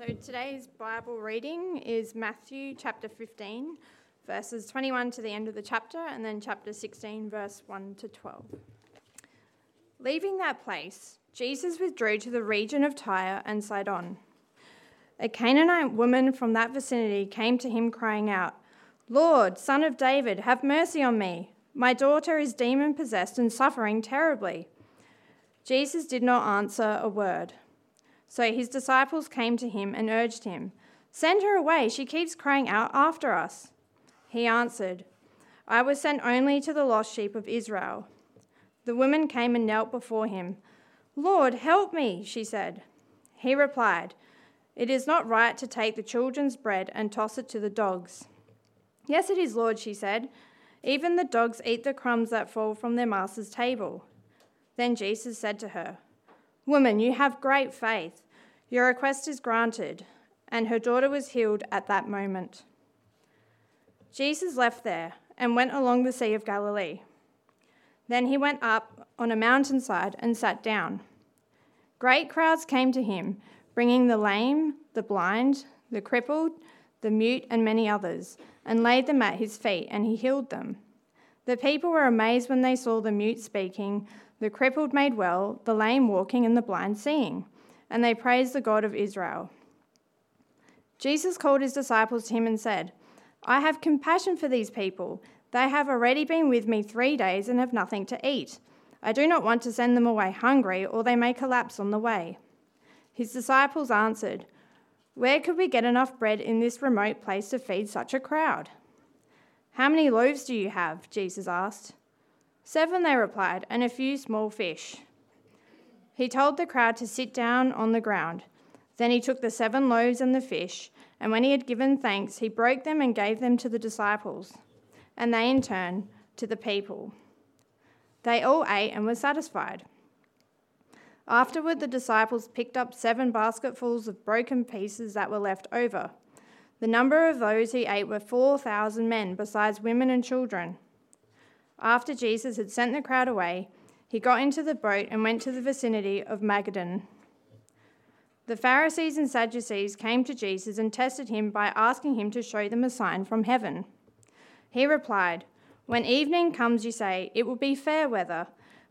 So today's Bible reading is Matthew chapter 15, verses 21 to the end of the chapter, and then chapter 16, verse 1 to 12. Leaving that place, Jesus withdrew to the region of Tyre and Sidon. A Canaanite woman from that vicinity came to him, crying out, Lord, son of David, have mercy on me. My daughter is demon possessed and suffering terribly. Jesus did not answer a word. So his disciples came to him and urged him, Send her away, she keeps crying out after us. He answered, I was sent only to the lost sheep of Israel. The woman came and knelt before him. Lord, help me, she said. He replied, It is not right to take the children's bread and toss it to the dogs. Yes, it is, Lord, she said. Even the dogs eat the crumbs that fall from their master's table. Then Jesus said to her, Woman, you have great faith. Your request is granted. And her daughter was healed at that moment. Jesus left there and went along the Sea of Galilee. Then he went up on a mountainside and sat down. Great crowds came to him, bringing the lame, the blind, the crippled, the mute, and many others, and laid them at his feet, and he healed them. The people were amazed when they saw the mute speaking, the crippled made well, the lame walking, and the blind seeing, and they praised the God of Israel. Jesus called his disciples to him and said, I have compassion for these people. They have already been with me three days and have nothing to eat. I do not want to send them away hungry, or they may collapse on the way. His disciples answered, Where could we get enough bread in this remote place to feed such a crowd? How many loaves do you have? Jesus asked. Seven, they replied, and a few small fish. He told the crowd to sit down on the ground. Then he took the seven loaves and the fish, and when he had given thanks, he broke them and gave them to the disciples, and they in turn to the people. They all ate and were satisfied. Afterward, the disciples picked up seven basketfuls of broken pieces that were left over. The number of those who ate were 4,000 men, besides women and children. After Jesus had sent the crowd away, he got into the boat and went to the vicinity of Magadan. The Pharisees and Sadducees came to Jesus and tested him by asking him to show them a sign from heaven. He replied, When evening comes, you say, It will be fair weather,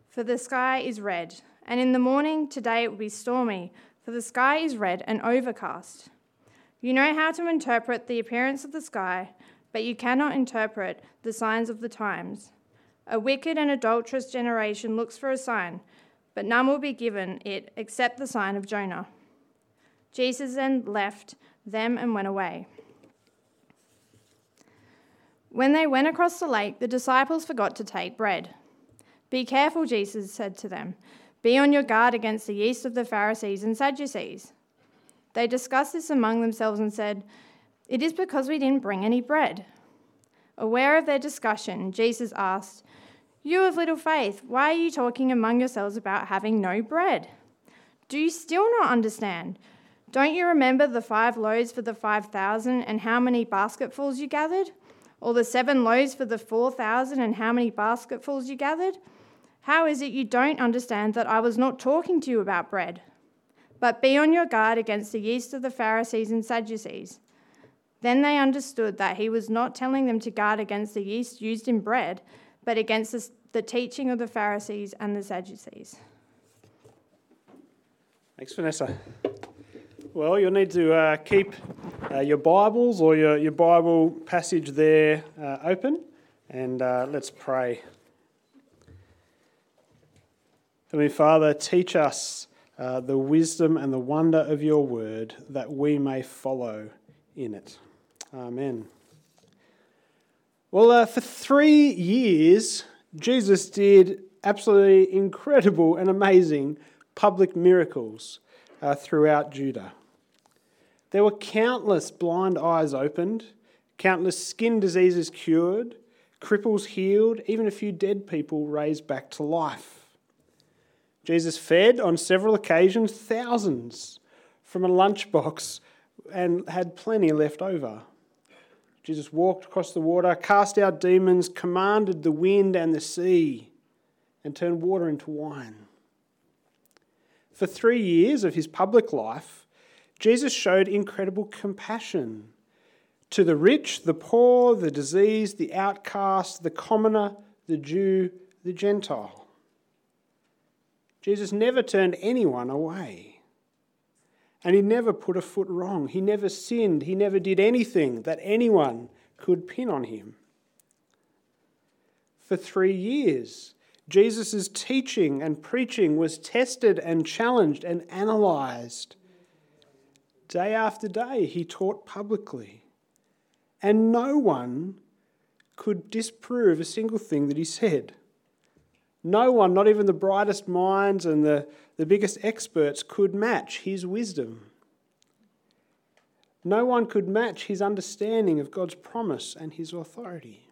for the sky is red. And in the morning, today it will be stormy, for the sky is red and overcast. You know how to interpret the appearance of the sky, but you cannot interpret the signs of the times. A wicked and adulterous generation looks for a sign, but none will be given it except the sign of Jonah. Jesus then left them and went away. When they went across the lake, the disciples forgot to take bread. Be careful, Jesus said to them. Be on your guard against the yeast of the Pharisees and Sadducees. They discussed this among themselves and said, It is because we didn't bring any bread. Aware of their discussion, Jesus asked, you of little faith, why are you talking among yourselves about having no bread? Do you still not understand? Don't you remember the five loaves for the five thousand and how many basketfuls you gathered? Or the seven loaves for the four thousand and how many basketfuls you gathered? How is it you don't understand that I was not talking to you about bread? But be on your guard against the yeast of the Pharisees and Sadducees. Then they understood that he was not telling them to guard against the yeast used in bread but against the, the teaching of the Pharisees and the Sadducees. Thanks, Vanessa. Well, you'll need to uh, keep uh, your Bibles or your, your Bible passage there uh, open, and uh, let's pray. Heavenly Father, teach us uh, the wisdom and the wonder of your word that we may follow in it. Amen. Well, uh, for three years, Jesus did absolutely incredible and amazing public miracles uh, throughout Judah. There were countless blind eyes opened, countless skin diseases cured, cripples healed, even a few dead people raised back to life. Jesus fed on several occasions thousands from a lunchbox and had plenty left over. Jesus walked across the water, cast out demons, commanded the wind and the sea, and turned water into wine. For three years of his public life, Jesus showed incredible compassion to the rich, the poor, the diseased, the outcast, the commoner, the Jew, the Gentile. Jesus never turned anyone away. And he never put a foot wrong. He never sinned. He never did anything that anyone could pin on him. For three years, Jesus' teaching and preaching was tested and challenged and analysed. Day after day, he taught publicly. And no one could disprove a single thing that he said. No one, not even the brightest minds and the, the biggest experts, could match his wisdom. No one could match his understanding of God's promise and his authority.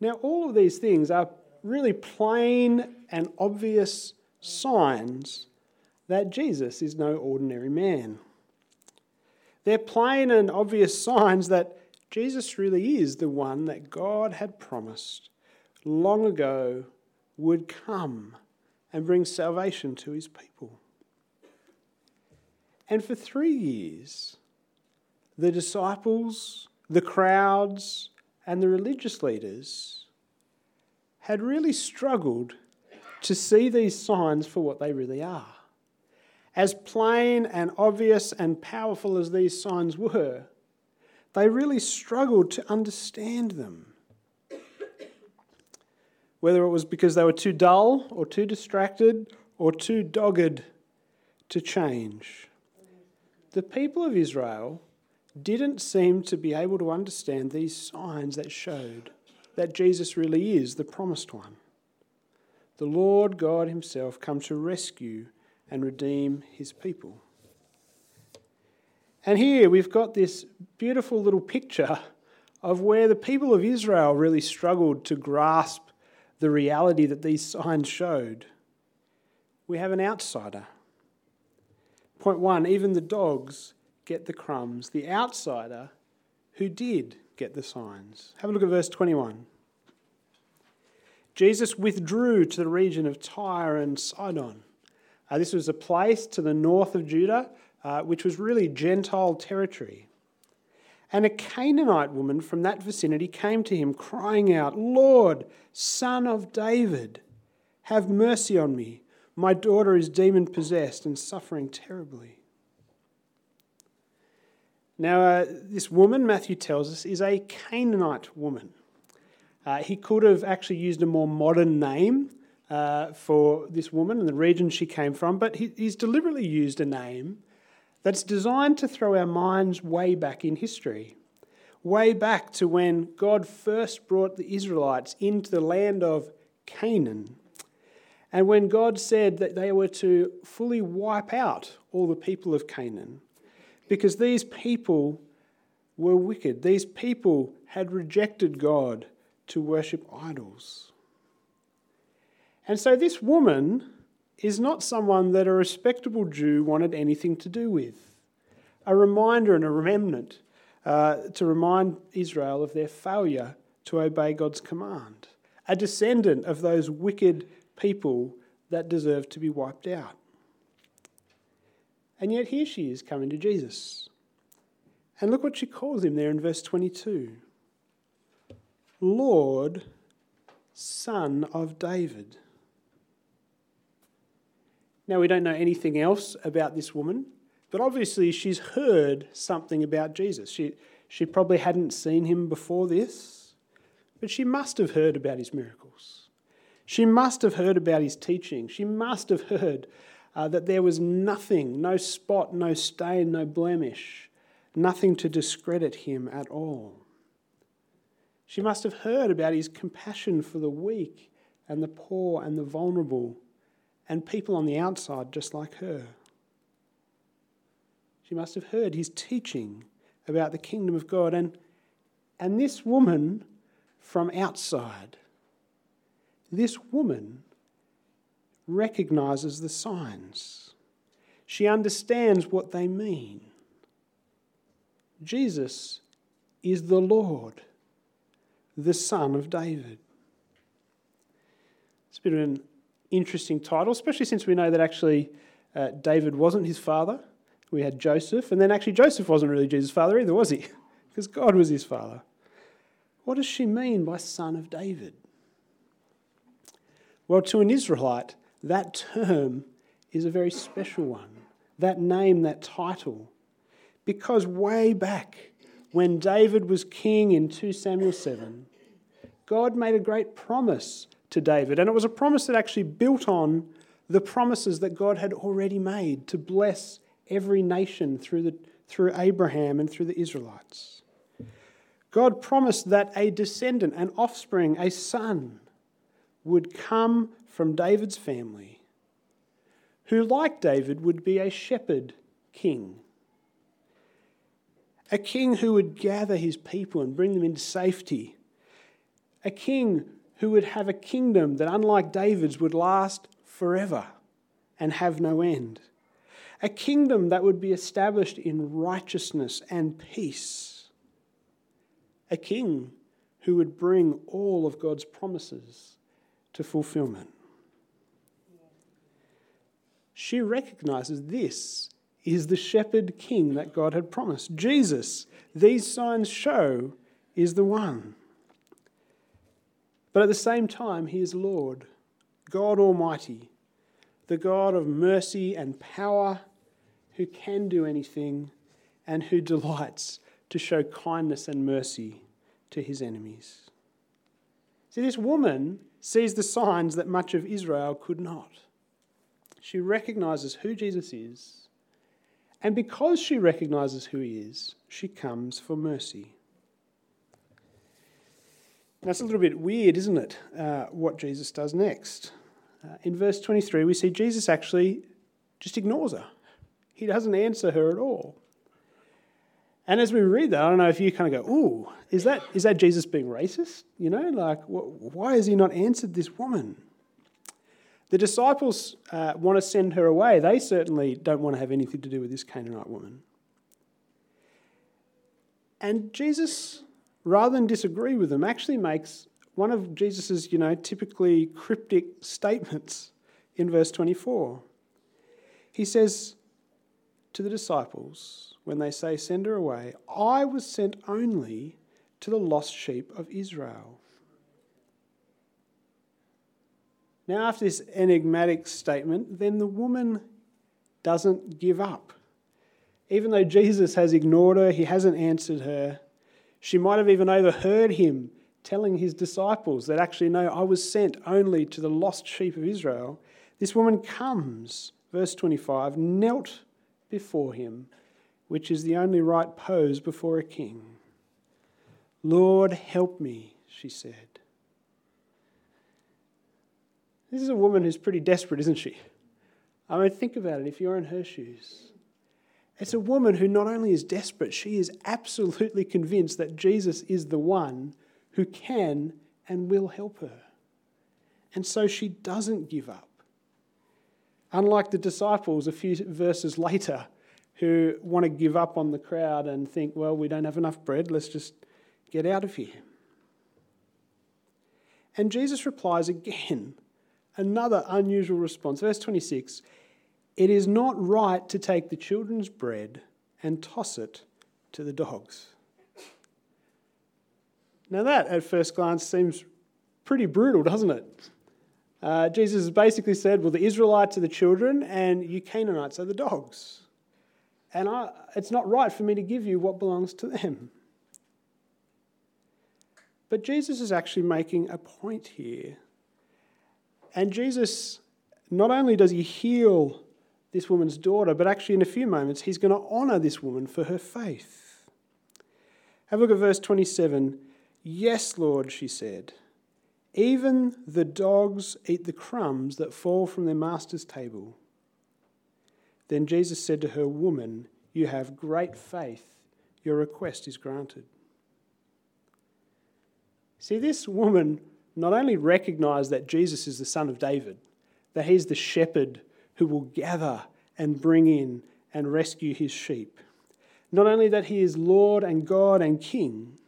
Now, all of these things are really plain and obvious signs that Jesus is no ordinary man. They're plain and obvious signs that Jesus really is the one that God had promised long ago would come and bring salvation to his people. And for three years, the disciples, the crowds, and the religious leaders had really struggled to see these signs for what they really are. As plain and obvious and powerful as these signs were, they really struggled to understand them whether it was because they were too dull or too distracted or too dogged to change. The people of Israel didn't seem to be able to understand these signs that showed that Jesus really is the promised one. The Lord God Himself come to rescue and redeem His people. And here we've got this beautiful little picture of where the people of Israel really struggled to grasp the reality that these signs showed. We have an outsider. Point one even the dogs get the crumbs. The outsider who did get the signs. Have a look at verse 21. Jesus withdrew to the region of Tyre and Sidon. Uh, this was a place to the north of Judah, uh, which was really Gentile territory. And a Canaanite woman from that vicinity came to him, crying out, Lord, son of David, have mercy on me. My daughter is demon possessed and suffering terribly. Now, uh, this woman, Matthew tells us, is a Canaanite woman. Uh, he could have actually used a more modern name uh, for this woman and the region she came from, but he, he's deliberately used a name that's designed to throw our minds way back in history, way back to when God first brought the Israelites into the land of Canaan. And when God said that they were to fully wipe out all the people of Canaan, because these people were wicked, these people had rejected God to worship idols. And so this woman is not someone that a respectable Jew wanted anything to do with. A reminder and a remnant uh, to remind Israel of their failure to obey God's command. A descendant of those wicked people that deserve to be wiped out. And yet here she is coming to Jesus. And look what she calls him there in verse 22 Lord, Son of David. Now, we don't know anything else about this woman, but obviously she's heard something about Jesus. She, she probably hadn't seen him before this, but she must have heard about his miracles. She must have heard about his teaching. She must have heard uh, that there was nothing, no spot, no stain, no blemish, nothing to discredit him at all. She must have heard about his compassion for the weak and the poor and the vulnerable and people on the outside just like her. She must have heard his teaching about the kingdom of God. And, and this woman from outside, this woman recognizes the signs. She understands what they mean. Jesus is the Lord, the Son of David. It's a bit of an interesting title, especially since we know that actually uh, David wasn't his father. We had Joseph, and then actually Joseph wasn't really Jesus' father either, was he? because God was his father. What does she mean by son of David? Well, to an Israelite, that term is a very special one. That name, that title. Because way back when David was king in 2 Samuel 7, God made a great promise to David, and it was a promise that actually built on the promises that God had already made to bless every nation through, the, through Abraham and through the Israelites. God promised that a descendant, an offspring, a son, would come from David's family, who, like David, would be a shepherd king. A king who would gather his people and bring them into safety. A king who would have a kingdom that, unlike David's, would last forever and have no end. A kingdom that would be established in righteousness and peace. A king who would bring all of God's promises to fulfillment. She recognizes this is the shepherd king that God had promised. Jesus, these signs show, is the one. But at the same time, he is Lord, God Almighty, the God of mercy and power, who can do anything and who delights to show kindness and mercy to his enemies. See, this woman sees the signs that much of Israel could not. She recognizes who Jesus is, and because she recognizes who he is, she comes for mercy. That's a little bit weird, isn't it? Uh, what Jesus does next. Uh, in verse 23, we see Jesus actually just ignores her. He doesn't answer her at all. And as we read that, I don't know if you kind of go, "Ooh, is that is that Jesus being racist?" You know, like wh- why has he not answered this woman? The disciples uh, want to send her away. They certainly don't want to have anything to do with this Canaanite woman. And Jesus rather than disagree with them, actually makes one of Jesus' you know, typically cryptic statements in verse 24. He says to the disciples, when they say, Send her away, I was sent only to the lost sheep of Israel. Now, after this enigmatic statement, then the woman doesn't give up. Even though Jesus has ignored her, he hasn't answered her, she might have even overheard him telling his disciples that actually, no, I was sent only to the lost sheep of Israel. This woman comes, verse 25, knelt before him, which is the only right pose before a king. Lord, help me, she said. This is a woman who's pretty desperate, isn't she? I mean, think about it if you're in her shoes. It's a woman who not only is desperate, she is absolutely convinced that Jesus is the one who can and will help her. And so she doesn't give up. Unlike the disciples a few verses later, who want to give up on the crowd and think, well, we don't have enough bread, let's just get out of here. And Jesus replies again, another unusual response. Verse 26 it is not right to take the children's bread and toss it to the dogs. Now, that at first glance seems pretty brutal, doesn't it? Uh, Jesus basically said, Well, the Israelites are the children, and you Canaanites are the dogs. And I, it's not right for me to give you what belongs to them. But Jesus is actually making a point here. And Jesus, not only does he heal this woman's daughter, but actually, in a few moments, he's going to honour this woman for her faith. Have a look at verse 27. Yes, Lord, she said. Even the dogs eat the crumbs that fall from their master's table. Then Jesus said to her, Woman, you have great faith. Your request is granted. See, this woman not only recognized that Jesus is the son of David, that he's the shepherd who will gather and bring in and rescue his sheep. Not only that he is Lord and God and King,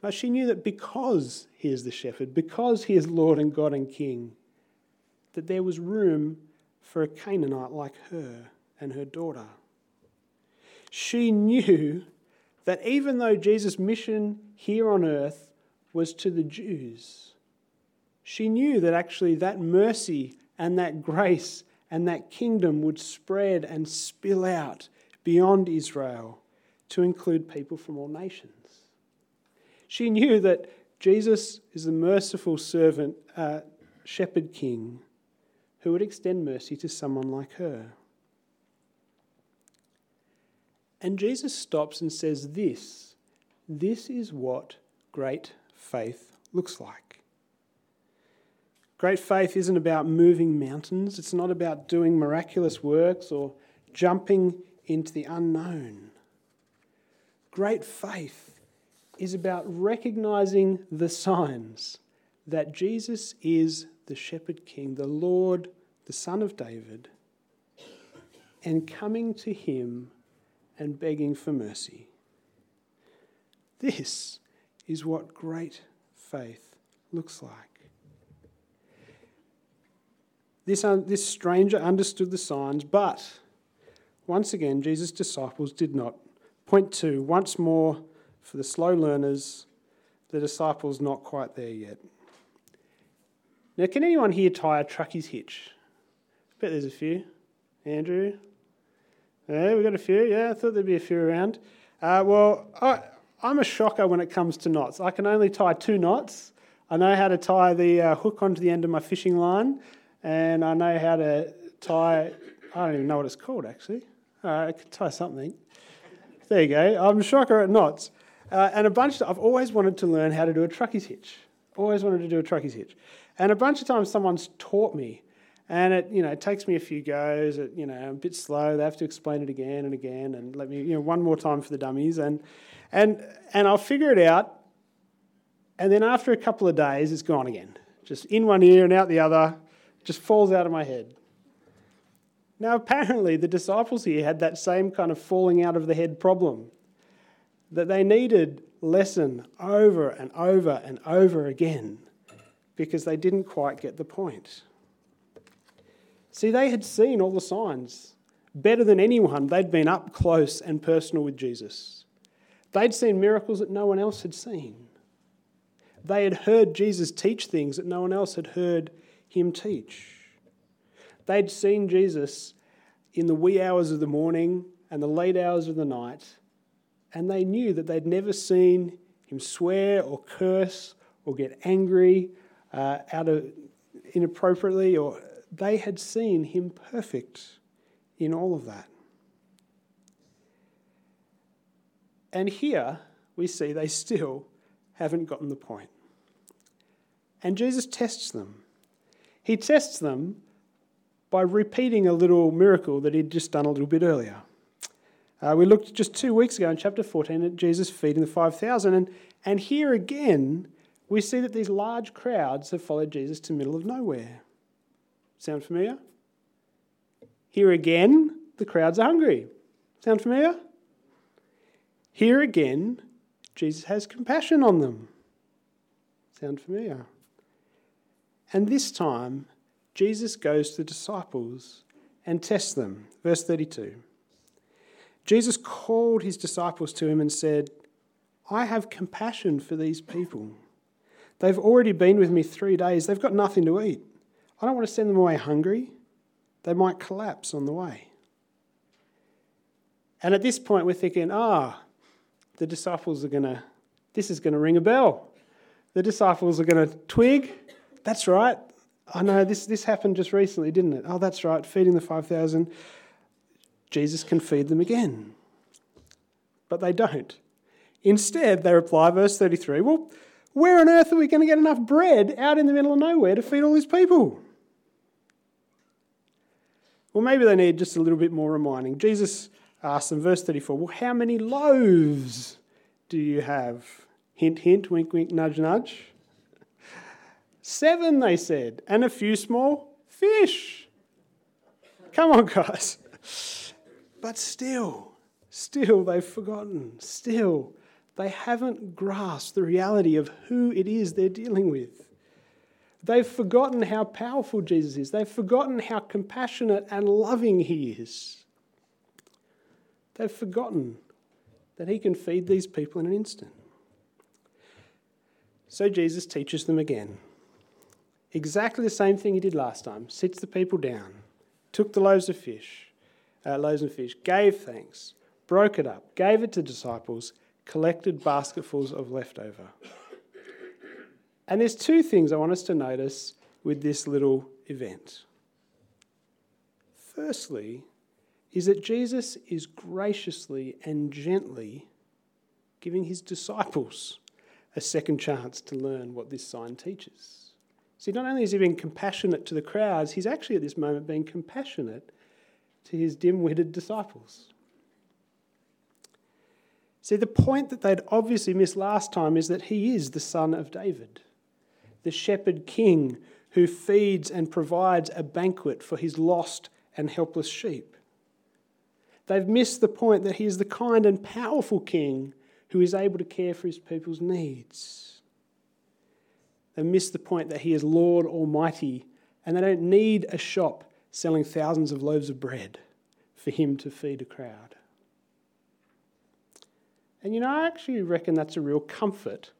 but she knew that because he is the shepherd, because he is Lord and God and King, that there was room for a Canaanite like her and her daughter. She knew that even though Jesus' mission here on earth was to the Jews, she knew that actually that mercy and that grace and that kingdom would spread and spill out beyond Israel to include people from all nations. She knew that Jesus is the merciful servant, uh, shepherd king, who would extend mercy to someone like her. And Jesus stops and says, This, this is what great faith looks like. Great faith isn't about moving mountains, it's not about doing miraculous works or jumping into the unknown. Great faith is about recognizing the signs that Jesus is the shepherd king, the Lord, the Son of David, and coming to him and begging for mercy. This is what great faith looks like. This, uh, this stranger understood the signs, but once again, Jesus' disciples did not. Point two, once more, for the slow learners, the disciples not quite there yet. Now, can anyone here tie a truckie's hitch? I bet there's a few. Andrew? Yeah, we've got a few. Yeah, I thought there'd be a few around. Uh, well, I, I'm a shocker when it comes to knots. I can only tie two knots. I know how to tie the uh, hook onto the end of my fishing line, and I know how to tie, I don't even know what it's called actually. All right, I can tie something. There you go. I'm a shocker at knots. Uh, and a bunch, of, I've always wanted to learn how to do a truckie's hitch. Always wanted to do a truckie's hitch. And a bunch of times someone's taught me and it, you know, it takes me a few goes. It, you know, I'm a bit slow. They have to explain it again and again, and let me, you know, one more time for the dummies, and and and I'll figure it out. And then after a couple of days, it's gone again. Just in one ear and out the other, just falls out of my head. Now, apparently, the disciples here had that same kind of falling out of the head problem that they needed lesson over and over and over again because they didn't quite get the point. See, they had seen all the signs. Better than anyone, they'd been up close and personal with Jesus. They'd seen miracles that no one else had seen. They had heard Jesus teach things that no one else had heard him teach. They'd seen Jesus in the wee hours of the morning and the late hours of the night, and they knew that they'd never seen him swear or curse or get angry uh, out of inappropriately or they had seen him perfect in all of that. And here we see they still haven't gotten the point. And Jesus tests them. He tests them by repeating a little miracle that he'd just done a little bit earlier. Uh, we looked just two weeks ago in chapter 14 at Jesus feeding the 5,000, and, and here again we see that these large crowds have followed Jesus to the middle of nowhere. Sound familiar? Here again, the crowds are hungry. Sound familiar? Here again, Jesus has compassion on them. Sound familiar? And this time, Jesus goes to the disciples and tests them. Verse 32. Jesus called his disciples to him and said, I have compassion for these people. They've already been with me three days. They've got nothing to eat. I don't want to send them away hungry. They might collapse on the way. And at this point, we're thinking, ah, the disciples are going to, this is going to ring a bell. The disciples are going to twig. That's right. I know this, this happened just recently, didn't it? Oh, that's right. Feeding the 5,000. Jesus can feed them again. But they don't. Instead, they reply, verse 33, well, where on earth are we going to get enough bread out in the middle of nowhere to feed all these people? Well, maybe they need just a little bit more reminding. Jesus asked them, verse 34, Well, how many loaves do you have? Hint, hint, wink, wink, nudge, nudge. Seven, they said, and a few small fish. Come on, guys. But still, still, they've forgotten. Still, they haven't grasped the reality of who it is they're dealing with. They've forgotten how powerful Jesus is. They've forgotten how compassionate and loving he is. They've forgotten that he can feed these people in an instant. So Jesus teaches them again. Exactly the same thing he did last time. Sits the people down, took the loaves of fish, uh, loaves and fish, gave thanks, broke it up, gave it to disciples, collected basketfuls of leftover. And there's two things I want us to notice with this little event. Firstly, is that Jesus is graciously and gently giving his disciples a second chance to learn what this sign teaches. See, not only is he being compassionate to the crowds, he's actually at this moment being compassionate to his dim witted disciples. See, the point that they'd obviously missed last time is that he is the son of David, the shepherd king who feeds and provides a banquet for his lost and helpless sheep. They've missed the point that he is the kind and powerful king who is able to care for his people's needs. Miss the point that he is Lord Almighty and they don't need a shop selling thousands of loaves of bread for him to feed a crowd. And you know, I actually reckon that's a real comfort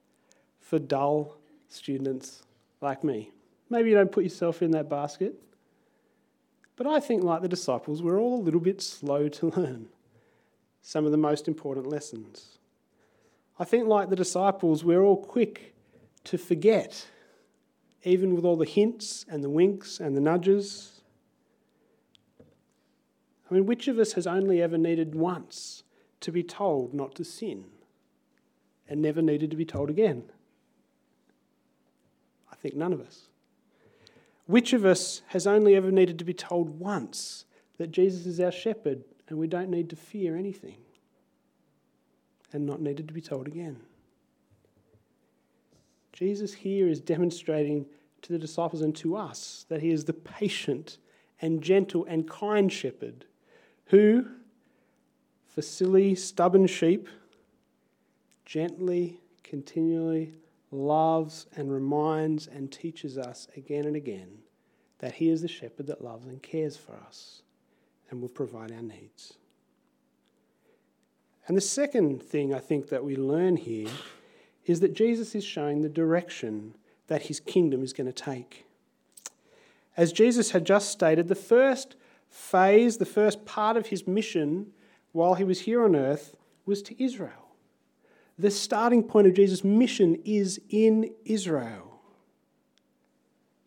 for dull students like me. Maybe you don't put yourself in that basket. But I think, like the disciples, we're all a little bit slow to learn some of the most important lessons. I think, like the disciples, we're all quick to forget, even with all the hints and the winks and the nudges. I mean, which of us has only ever needed once to be told not to sin and never needed to be told again? I think none of us. Which of us has only ever needed to be told once that Jesus is our shepherd and we don't need to fear anything? and not needed to be told again. Jesus here is demonstrating to the disciples and to us that he is the patient and gentle and kind shepherd who, for silly, stubborn sheep, gently, continually loves and reminds and teaches us again and again that he is the shepherd that loves and cares for us and will provide our needs. And the second thing I think that we learn here is that Jesus is showing the direction that his kingdom is going to take. As Jesus had just stated, the first phase, the first part of his mission while he was here on earth was to Israel. The starting point of Jesus' mission is in Israel.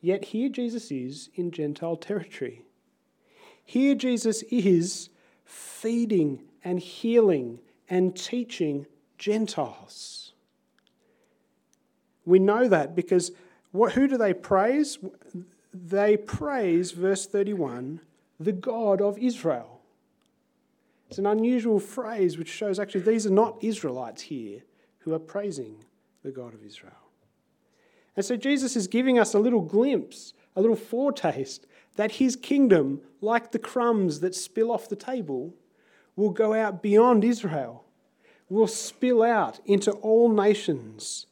Yet here Jesus is in Gentile territory. Here Jesus is feeding and healing and teaching Gentiles. We know that because what, who do they praise? They praise, verse 31, the God of Israel. It's an unusual phrase which shows actually these are not Israelites here who are praising the God of Israel. And so Jesus is giving us a little glimpse, a little foretaste that his kingdom, like the crumbs that spill off the table, will go out beyond Israel, will spill out into all nations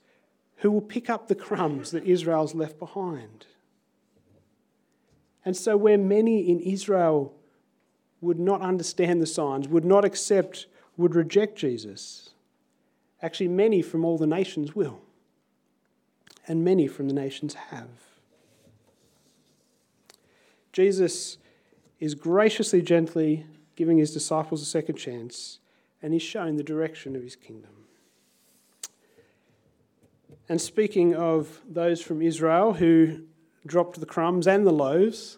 who will pick up the crumbs that Israel's left behind. And so, where many in Israel would not understand the signs, would not accept, would reject Jesus, actually, many from all the nations will. And many from the nations have. Jesus is graciously, gently giving his disciples a second chance, and he's showing the direction of his kingdom. And speaking of those from Israel who dropped the crumbs and the loaves,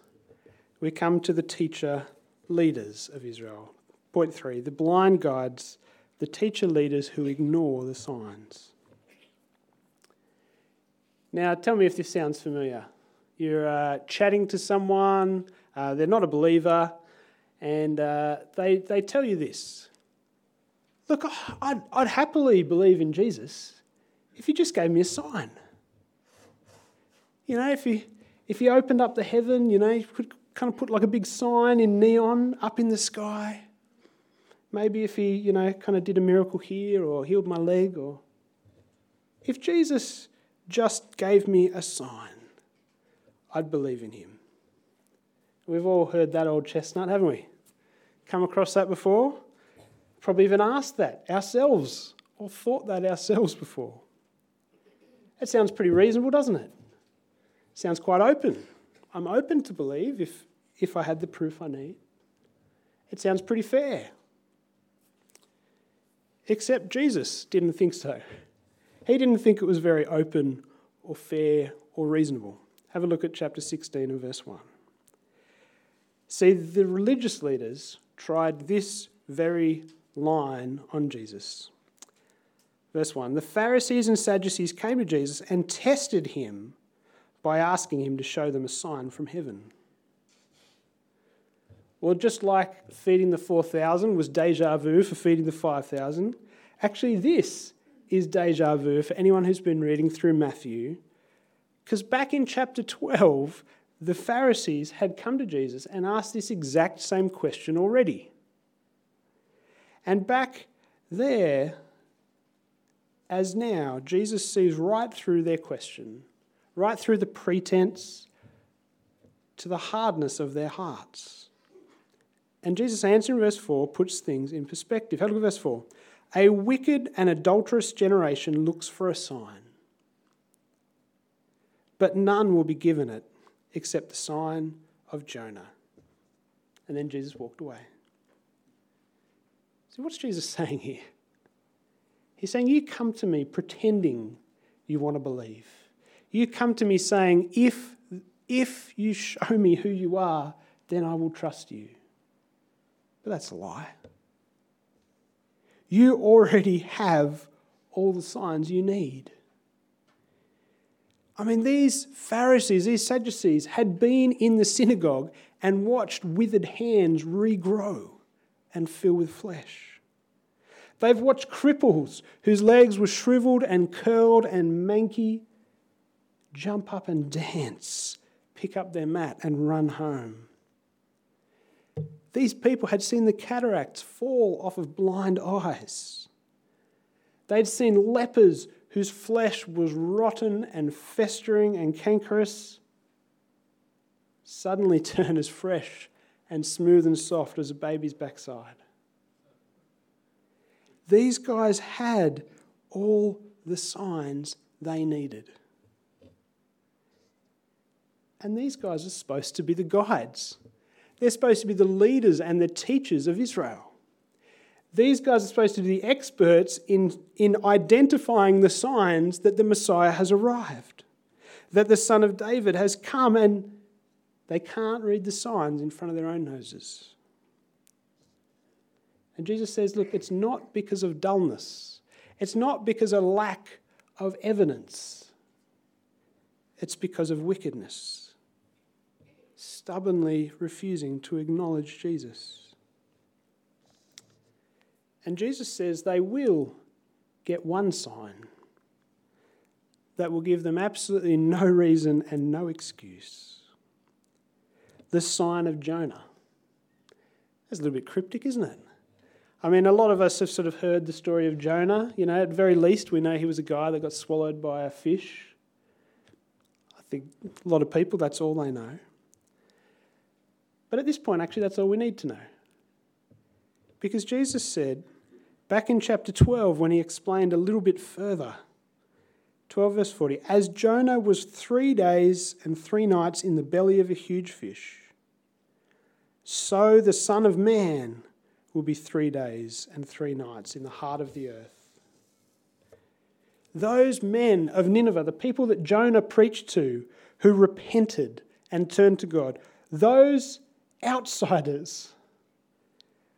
we come to the teacher leaders of Israel. Point three the blind guides, the teacher leaders who ignore the signs. Now, tell me if this sounds familiar. You're uh, chatting to someone, uh, they're not a believer, and uh, they, they tell you this Look, I'd, I'd happily believe in Jesus if he just gave me a sign. You know, if he, if he opened up the heaven, you know, he could kind of put like a big sign in neon up in the sky. Maybe if he, you know, kind of did a miracle here or healed my leg or. If Jesus just gave me a sign, I'd believe in him. We've all heard that old chestnut, haven't we? Come across that before? Probably even asked that ourselves or thought that ourselves before. That sounds pretty reasonable, doesn't it? Sounds quite open. I'm open to believe if, if I had the proof I need. It sounds pretty fair. Except Jesus didn't think so. He didn't think it was very open or fair or reasonable. Have a look at chapter 16 and verse 1. See, the religious leaders tried this very line on Jesus. Verse 1 The Pharisees and Sadducees came to Jesus and tested him by asking him to show them a sign from heaven. Well, just like feeding the 4,000 was deja vu for feeding the 5,000, actually, this is deja vu for anyone who's been reading through Matthew. Because back in chapter 12, the Pharisees had come to Jesus and asked this exact same question already. And back there, as now, Jesus sees right through their question, right through the pretense to the hardness of their hearts. And Jesus' answer in verse 4 puts things in perspective. Have a look at verse 4. A wicked and adulterous generation looks for a sign, but none will be given it except the sign of Jonah. And then Jesus walked away. So, what's Jesus saying here? He's saying, You come to me pretending you want to believe. You come to me saying, If, if you show me who you are, then I will trust you. But that's a lie. You already have all the signs you need. I mean, these Pharisees, these Sadducees, had been in the synagogue and watched withered hands regrow and fill with flesh. They've watched cripples whose legs were shriveled and curled and manky jump up and dance, pick up their mat and run home. These people had seen the cataracts fall off of blind eyes. They'd seen lepers whose flesh was rotten and festering and cankerous suddenly turn as fresh and smooth and soft as a baby's backside. These guys had all the signs they needed. And these guys are supposed to be the guides. They're supposed to be the leaders and the teachers of Israel. These guys are supposed to be the experts in, in identifying the signs that the Messiah has arrived, that the Son of David has come, and they can't read the signs in front of their own noses. And Jesus says, Look, it's not because of dullness, it's not because of lack of evidence, it's because of wickedness, stubbornly refusing to acknowledge Jesus. And Jesus says they will get one sign that will give them absolutely no reason and no excuse the sign of Jonah. That's a little bit cryptic, isn't it? I mean, a lot of us have sort of heard the story of Jonah. You know, at very least, we know he was a guy that got swallowed by a fish. I think a lot of people, that's all they know. But at this point, actually, that's all we need to know. Because Jesus said, Back in chapter 12, when he explained a little bit further, 12 verse 40, as Jonah was three days and three nights in the belly of a huge fish, so the Son of Man will be three days and three nights in the heart of the earth. Those men of Nineveh, the people that Jonah preached to, who repented and turned to God, those outsiders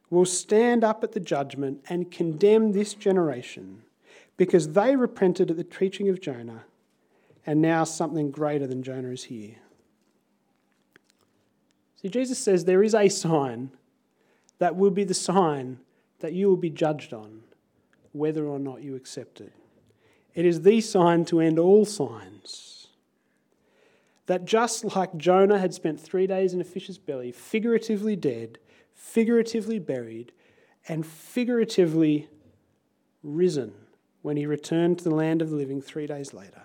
will stand up at the judgment and condemn this generation because they repented at the preaching of Jonah, and now something greater than Jonah is here. See, Jesus says there is a sign that will be the sign that you will be judged on, whether or not you accept it. It is the sign to end all signs. That just like Jonah had spent three days in a fish's belly, figuratively dead, figuratively buried, and figuratively risen when he returned to the land of the living three days later.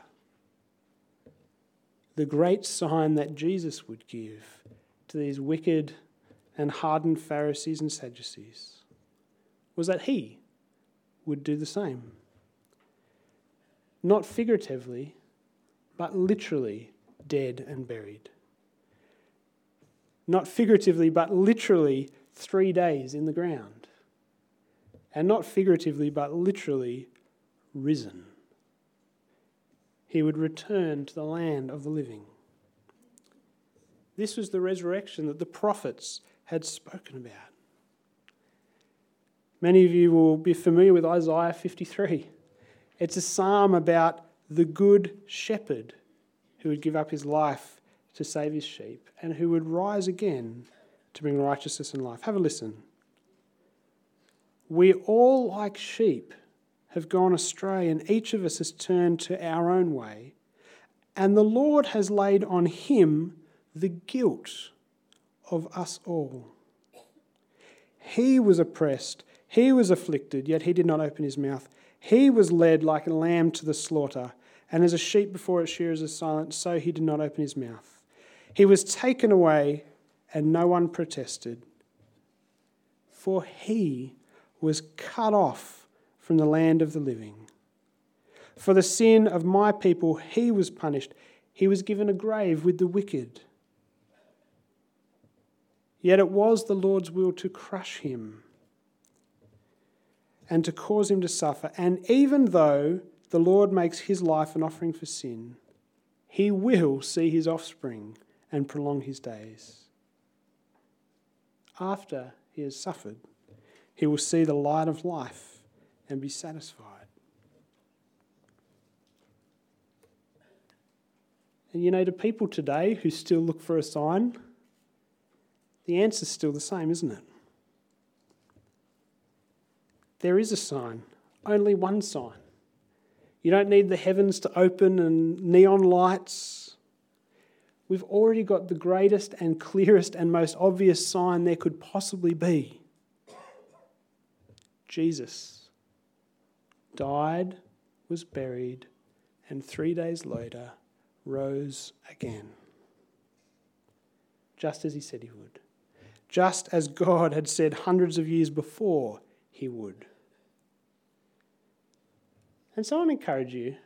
the great sign that Jesus would give to these wicked and hardened Pharisees and Sadducees was that he would do the same. Not figuratively, but literally dead and buried. Not figuratively, but literally three days in the ground. And not figuratively, but literally risen. He would return to the land of the living. This was the resurrection that the prophets had spoken about. Many of you will be familiar with Isaiah 53. It's a psalm about the good shepherd who would give up his life to save his sheep and who would rise again to bring righteousness and life. Have a listen. We all, like sheep, have gone astray, and each of us has turned to our own way. And the Lord has laid on him the guilt of us all. He was oppressed, he was afflicted, yet he did not open his mouth. He was led like a lamb to the slaughter, and as a sheep before its shearers is silent, so he did not open his mouth. He was taken away, and no one protested. For he was cut off from the land of the living. For the sin of my people, he was punished. He was given a grave with the wicked. Yet it was the Lord's will to crush him and to cause him to suffer. And even though the Lord makes his life an offering for sin, he will see his offspring and prolong his days. After he has suffered, he will see the light of life and be satisfied. And you know, to people today who still look for a sign, the answer's still the same, isn't it? There is a sign, only one sign. You don't need the heavens to open and neon lights. We've already got the greatest and clearest and most obvious sign there could possibly be Jesus died, was buried, and three days later rose again. Just as he said he would. Just as God had said hundreds of years before he would. And so I encourage you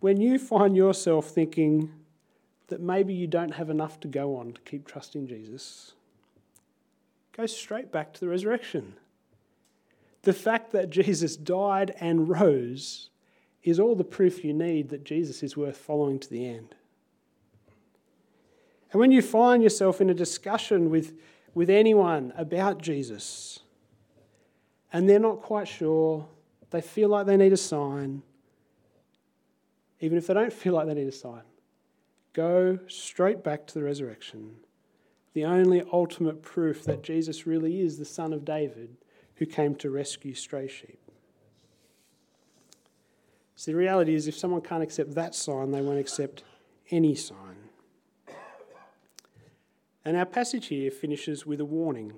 when you find yourself thinking that maybe you don't have enough to go on to keep trusting Jesus, go straight back to the resurrection. The fact that Jesus died and rose is all the proof you need that Jesus is worth following to the end. And when you find yourself in a discussion with, with anyone about Jesus and they're not quite sure, they feel like they need a sign, even if they don't feel like they need a sign, go straight back to the resurrection. The only ultimate proof that Jesus really is the Son of David who came to rescue stray sheep. So the reality is, if someone can't accept that sign, they won't accept any sign. And our passage here finishes with a warning.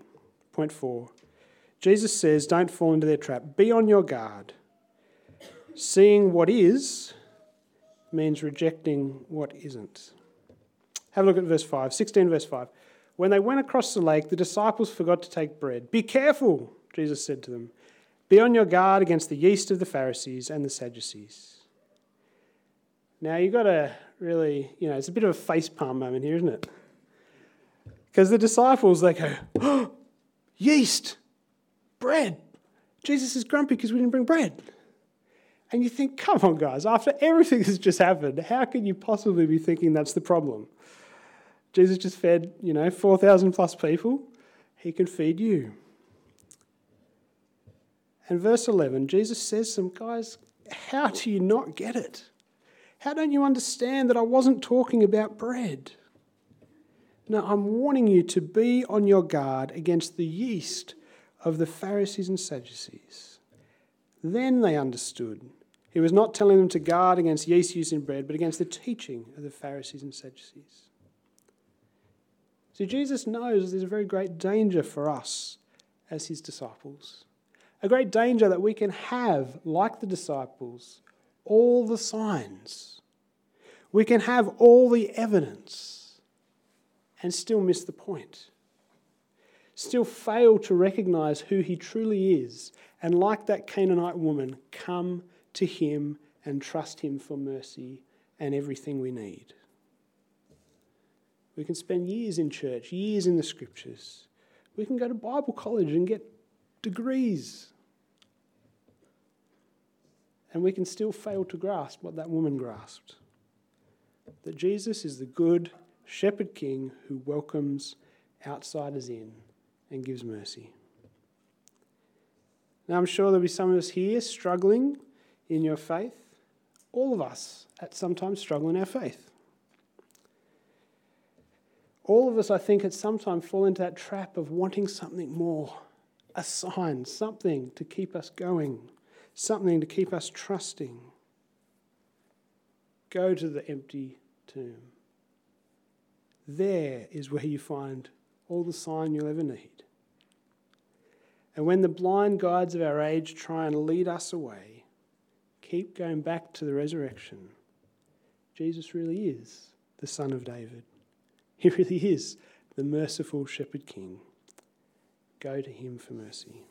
Point four Jesus says, Don't fall into their trap. Be on your guard. Seeing what is means rejecting what isn't. Have a look at verse 5, 16 verse 5. When they went across the lake, the disciples forgot to take bread. Be careful, Jesus said to them. Be on your guard against the yeast of the Pharisees and the Sadducees. Now, you've got to really, you know, it's a bit of a face palm moment here, isn't it? Because the disciples, they go, oh, yeast, bread. Jesus is grumpy because we didn't bring bread. And you think, come on, guys, after everything that's just happened, how can you possibly be thinking that's the problem? Jesus just fed, you know, 4,000 plus people. He can feed you. And verse 11, Jesus says to them, guys, how do you not get it? How don't you understand that I wasn't talking about bread? No, I'm warning you to be on your guard against the yeast of the Pharisees and Sadducees. Then they understood. He was not telling them to guard against yeast used in bread, but against the teaching of the Pharisees and Sadducees. See, Jesus knows there's a very great danger for us as his disciples. A great danger that we can have, like the disciples, all the signs. We can have all the evidence and still miss the point. Still fail to recognize who he truly is, and like that Canaanite woman, come to him and trust him for mercy and everything we need. We can spend years in church, years in the scriptures. We can go to Bible college and get degrees. And we can still fail to grasp what that woman grasped that Jesus is the good shepherd king who welcomes outsiders in and gives mercy. Now, I'm sure there'll be some of us here struggling in your faith. All of us at some time struggle in our faith. All of us, I think, at some time fall into that trap of wanting something more a sign, something to keep us going, something to keep us trusting. Go to the empty tomb. There is where you find all the sign you'll ever need. And when the blind guides of our age try and lead us away, keep going back to the resurrection. Jesus really is the Son of David. He really is the merciful Shepherd King. Go to him for mercy.